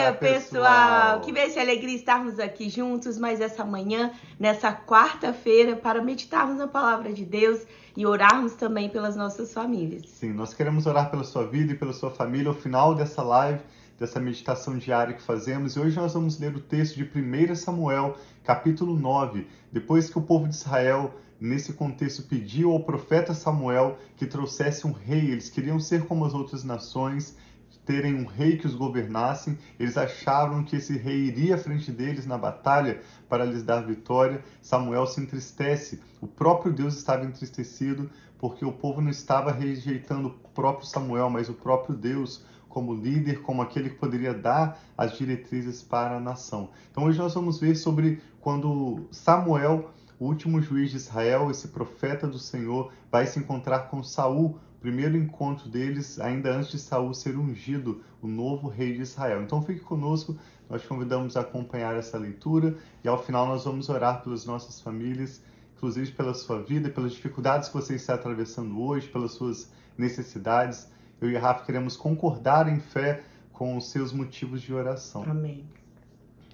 dia, pessoal! Que beijo e alegria estarmos aqui juntos mais essa manhã, nessa quarta-feira, para meditarmos na palavra de Deus e orarmos também pelas nossas famílias. Sim, nós queremos orar pela sua vida e pela sua família ao final dessa live, dessa meditação diária que fazemos. E hoje nós vamos ler o texto de 1 Samuel, capítulo 9. Depois que o povo de Israel nesse contexto, pediu ao profeta Samuel que trouxesse um rei. Eles queriam ser como as outras nações, terem um rei que os governassem. Eles acharam que esse rei iria à frente deles na batalha para lhes dar vitória. Samuel se entristece. O próprio Deus estava entristecido porque o povo não estava rejeitando o próprio Samuel, mas o próprio Deus como líder, como aquele que poderia dar as diretrizes para a nação. Então hoje nós vamos ver sobre quando Samuel o último juiz de Israel, esse profeta do Senhor, vai se encontrar com Saul, primeiro encontro deles, ainda antes de Saul ser ungido, o novo rei de Israel. Então fique conosco, nós convidamos a acompanhar essa leitura e ao final nós vamos orar pelas nossas famílias, inclusive pela sua vida, pelas dificuldades que você está atravessando hoje, pelas suas necessidades. Eu e a Rafa queremos concordar em fé com os seus motivos de oração. Amém.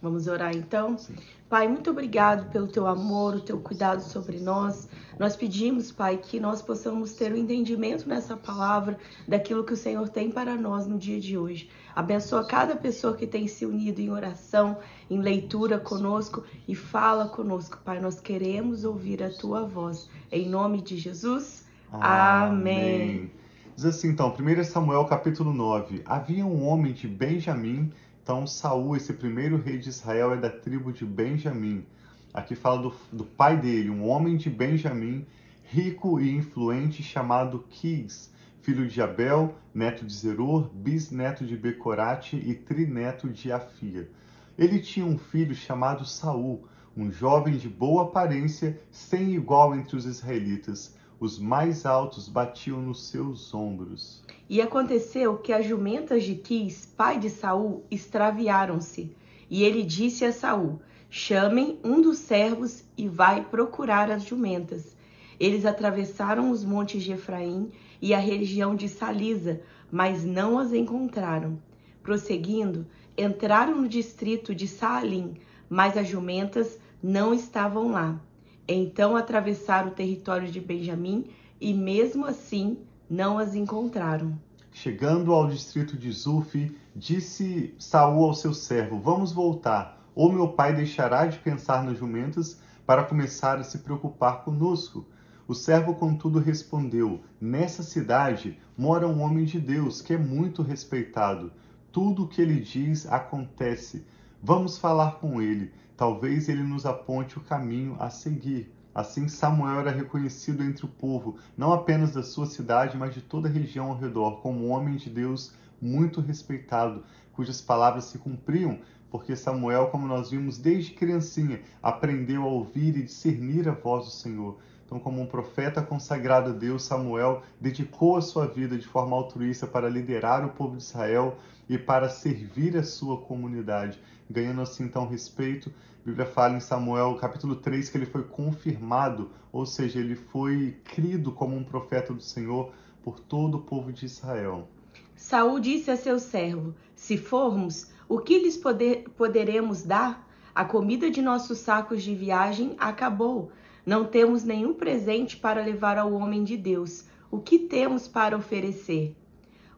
Vamos orar então? Sim. Pai, muito obrigado pelo teu amor, o teu cuidado sobre nós. Nós pedimos, Pai, que nós possamos ter o um entendimento nessa palavra daquilo que o Senhor tem para nós no dia de hoje. Abençoa cada pessoa que tem se unido em oração, em leitura conosco e fala conosco, Pai. Nós queremos ouvir a tua voz. Em nome de Jesus. Amém. Amém. Diz assim então, 1 Samuel capítulo 9. Havia um homem de Benjamim então, Saul, esse primeiro rei de Israel, é da tribo de Benjamim. Aqui fala do, do pai dele, um homem de Benjamim, rico e influente, chamado Quis, filho de Abel, neto de Zeror, bisneto de Becorate e trineto de Afia. Ele tinha um filho chamado Saul, um jovem de boa aparência, sem igual entre os israelitas. Os mais altos batiam nos seus ombros. E aconteceu que as jumentas de Quis, pai de Saul, extraviaram-se. E ele disse a Saul: Chamem um dos servos e vai procurar as jumentas. Eles atravessaram os montes de Efraim e a região de Salisa, mas não as encontraram. Prosseguindo, entraram no distrito de Saalim, mas as jumentas não estavam lá. Então atravessaram o território de Benjamim e mesmo assim não as encontraram. Chegando ao distrito de Zuf, disse Saul ao seu servo: Vamos voltar, ou meu pai deixará de pensar nas jumentas para começar a se preocupar conosco. O servo, contudo, respondeu: Nessa cidade mora um homem de Deus que é muito respeitado. Tudo o que ele diz acontece. Vamos falar com ele. Talvez ele nos aponte o caminho a seguir. Assim, Samuel era reconhecido entre o povo, não apenas da sua cidade, mas de toda a região ao redor, como um homem de Deus muito respeitado, cujas palavras se cumpriam, porque Samuel, como nós vimos desde criancinha, aprendeu a ouvir e discernir a voz do Senhor. Então, como um profeta consagrado a Deus, Samuel dedicou a sua vida de forma altruísta para liderar o povo de Israel e para servir a sua comunidade, ganhando assim então respeito. A Bíblia fala em Samuel, capítulo 3, que ele foi confirmado, ou seja, ele foi crido como um profeta do Senhor por todo o povo de Israel. Saul disse a seu servo: Se formos, o que lhes poder, poderemos dar? A comida de nossos sacos de viagem acabou. Não temos nenhum presente para levar ao homem de Deus. O que temos para oferecer?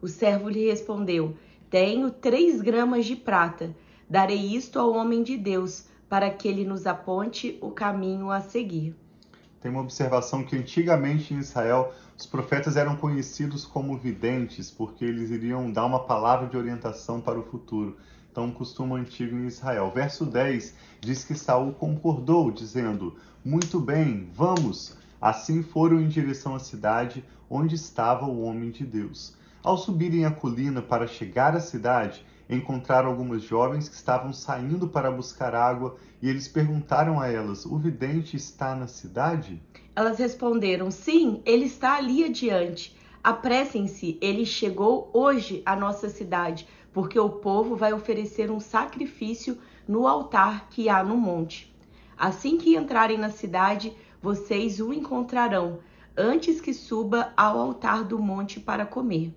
O servo lhe respondeu: Tenho três gramas de prata. Darei isto ao homem de Deus, para que ele nos aponte o caminho a seguir. Tem uma observação que antigamente em Israel os profetas eram conhecidos como videntes, porque eles iriam dar uma palavra de orientação para o futuro. Um costume antigo em Israel. Verso 10 diz que Saul concordou, dizendo: Muito bem, vamos. Assim foram em direção à cidade onde estava o homem de Deus. Ao subirem a colina para chegar à cidade, encontraram algumas jovens que estavam saindo para buscar água e eles perguntaram a elas: O vidente está na cidade? Elas responderam: Sim, ele está ali adiante. Apressem-se, ele chegou hoje à nossa cidade, porque o povo vai oferecer um sacrifício no altar que há no monte. Assim que entrarem na cidade, vocês o encontrarão, antes que suba ao altar do monte para comer.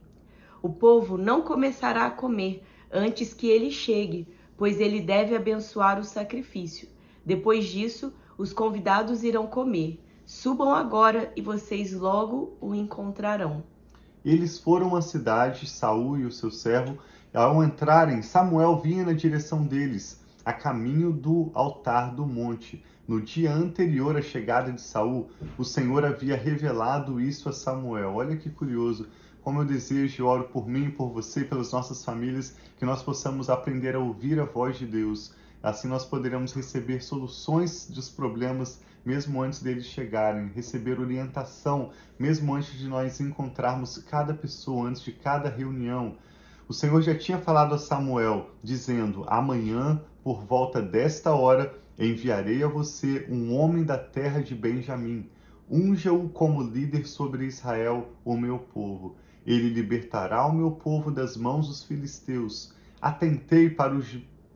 O povo não começará a comer antes que ele chegue, pois ele deve abençoar o sacrifício. Depois disso, os convidados irão comer. Subam agora e vocês logo o encontrarão. Eles foram à cidade, Saul e o seu servo. Ao entrarem, Samuel vinha na direção deles, a caminho do altar do monte. No dia anterior à chegada de Saul, o Senhor havia revelado isso a Samuel. Olha que curioso. Como eu desejo e oro por mim, por você, pelas nossas famílias, que nós possamos aprender a ouvir a voz de Deus. Assim nós poderemos receber soluções dos problemas mesmo antes deles chegarem, receber orientação mesmo antes de nós encontrarmos cada pessoa, antes de cada reunião. O Senhor já tinha falado a Samuel, dizendo: Amanhã, por volta desta hora, enviarei a você um homem da terra de Benjamim. Unja-o como líder sobre Israel, o meu povo. Ele libertará o meu povo das mãos dos filisteus. Atentei para o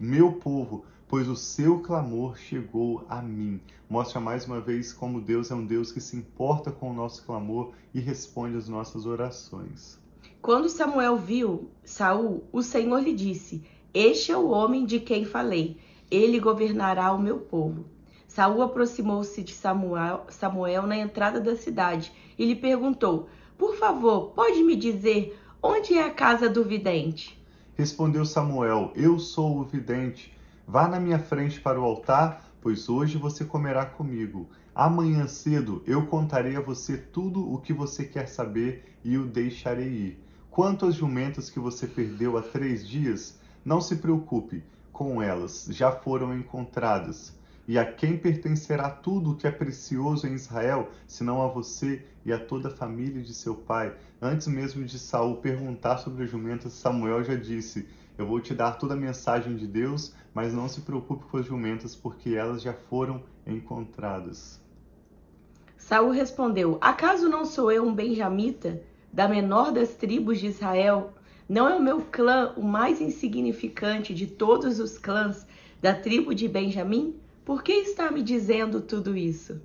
meu povo, pois o seu clamor chegou a mim. Mostra mais uma vez como Deus é um Deus que se importa com o nosso clamor e responde às nossas orações. Quando Samuel viu Saul, o Senhor lhe disse: Este é o homem de quem falei. Ele governará o meu povo. Saul aproximou-se de Samuel, Samuel na entrada da cidade e lhe perguntou: por favor, pode me dizer onde é a casa do vidente? Respondeu Samuel: Eu sou o vidente. Vá na minha frente para o altar, pois hoje você comerá comigo. Amanhã cedo eu contarei a você tudo o que você quer saber e o deixarei ir. Quanto às jumentas que você perdeu há três dias, não se preocupe com elas, já foram encontradas. E a quem pertencerá tudo o que é precioso em Israel, senão a você e a toda a família de seu pai? Antes mesmo de Saul perguntar sobre as jumentas, Samuel já disse: Eu vou te dar toda a mensagem de Deus, mas não se preocupe com as jumentas, porque elas já foram encontradas. Saul respondeu: Acaso não sou eu um benjamita, da menor das tribos de Israel? Não é o meu clã o mais insignificante de todos os clãs da tribo de Benjamim? Por que está me dizendo tudo isso?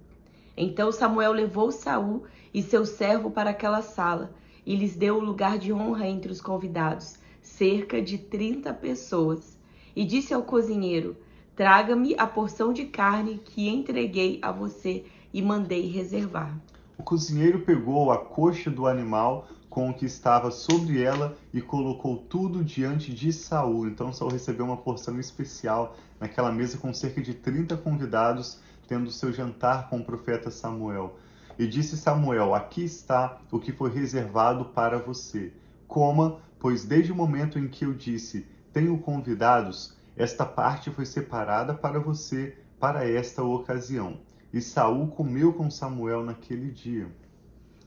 Então Samuel levou Saul e seu servo para aquela sala e lhes deu o lugar de honra entre os convidados, cerca de trinta pessoas. E disse ao cozinheiro: Traga-me a porção de carne que entreguei a você e mandei reservar. O cozinheiro pegou a coxa do animal com o que estava sobre ela e colocou tudo diante de Saul. Então Saul recebeu uma porção especial naquela mesa com cerca de 30 convidados, tendo seu jantar com o profeta Samuel. E disse Samuel: Aqui está o que foi reservado para você. Coma, pois desde o momento em que eu disse: Tenho convidados, esta parte foi separada para você para esta ocasião. E Saul comeu com Samuel naquele dia.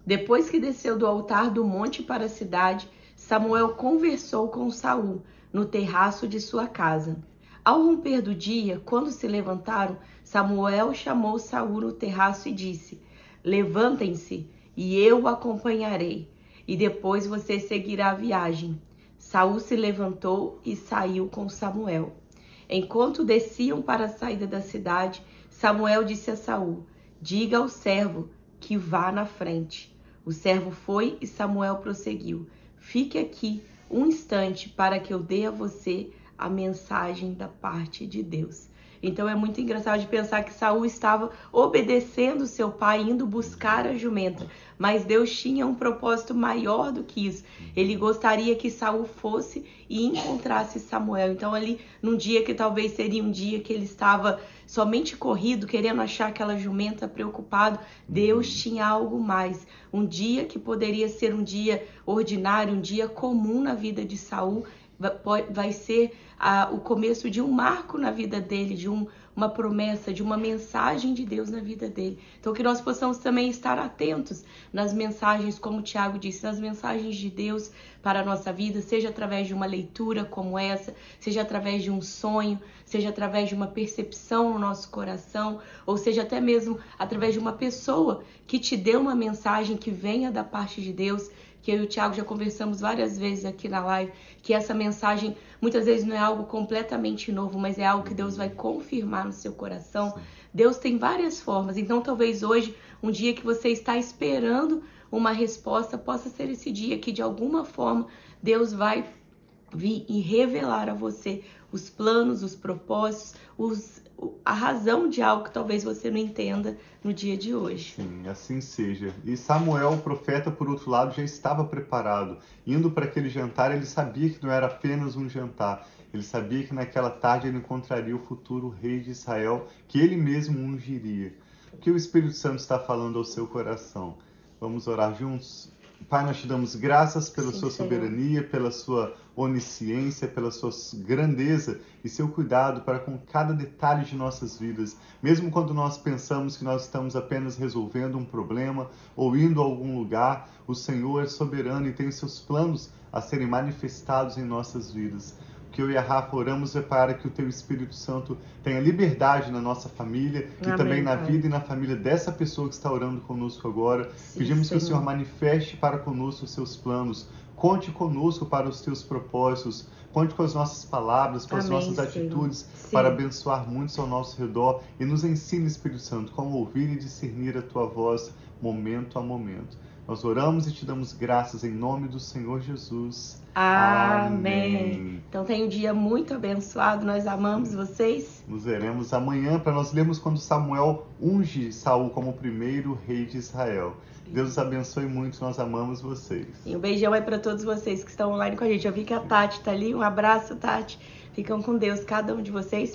Depois que desceu do altar do monte para a cidade, Samuel conversou com Saul no terraço de sua casa. Ao romper do dia, quando se levantaram, Samuel chamou Saul no terraço e disse: Levantem-se, e eu o acompanharei, e depois você seguirá a viagem. Saul se levantou e saiu com Samuel. Enquanto desciam para a saída da cidade, Samuel disse a Saul: Diga ao servo que vá na frente. O servo foi e Samuel prosseguiu: Fique aqui um instante para que eu dê a você a mensagem da parte de Deus. Então é muito engraçado de pensar que Saul estava obedecendo seu pai, indo buscar a jumenta, mas Deus tinha um propósito maior do que isso. Ele gostaria que Saul fosse e encontrasse Samuel. Então ali, num dia que talvez seria um dia que ele estava somente corrido, querendo achar aquela jumenta preocupado, Deus tinha algo mais. Um dia que poderia ser um dia ordinário, um dia comum na vida de Saul, vai ser o começo de um marco na vida dele, de um, uma promessa, de uma mensagem de Deus na vida dele. Então, que nós possamos também estar atentos nas mensagens, como o Tiago disse, nas mensagens de Deus para a nossa vida, seja através de uma leitura como essa, seja através de um sonho, seja através de uma percepção no nosso coração, ou seja até mesmo através de uma pessoa que te dê uma mensagem que venha da parte de Deus que eu e o Tiago já conversamos várias vezes aqui na live, que essa mensagem muitas vezes não é algo completamente novo, mas é algo que Deus vai confirmar no seu coração. Sim. Deus tem várias formas, então talvez hoje, um dia que você está esperando uma resposta, possa ser esse dia que de alguma forma Deus vai vir e revelar a você os planos, os propósitos, os, a razão de algo que talvez você não entenda no dia de hoje. Sim, assim seja. E Samuel, o profeta, por outro lado, já estava preparado. Indo para aquele jantar, ele sabia que não era apenas um jantar. Ele sabia que naquela tarde ele encontraria o futuro rei de Israel, que ele mesmo ungiria. O que o Espírito Santo está falando ao seu coração? Vamos orar juntos? Pai, nós te damos graças pela Sim, sua soberania, Senhor. pela sua onisciência, pela sua grandeza e seu cuidado para com cada detalhe de nossas vidas. Mesmo quando nós pensamos que nós estamos apenas resolvendo um problema ou indo a algum lugar, o Senhor é soberano e tem seus planos a serem manifestados em nossas vidas que eu e a Rafa oramos é para que o Teu Espírito Santo tenha liberdade na nossa família Amém, e também na pai. vida e na família dessa pessoa que está orando conosco agora. Sim, Pedimos Senhor. que o Senhor manifeste para conosco os Seus planos. Conte conosco para os Teus propósitos. Conte com as nossas palavras, com Amém, as nossas atitudes para abençoar muitos ao nosso redor e nos ensine, Espírito Santo, como ouvir e discernir a Tua voz momento a momento. Nós oramos e te damos graças em nome do Senhor Jesus. Amém. Amém. Então tem um dia muito abençoado. Nós amamos vocês. Nos veremos amanhã para nós lermos quando Samuel unge Saul como o primeiro rei de Israel. Deus os abençoe muito, nós amamos vocês. E um beijão aí para todos vocês que estão online com a gente. Eu vi que a Tati tá ali. Um abraço, Tati. Ficam com Deus, cada um de vocês.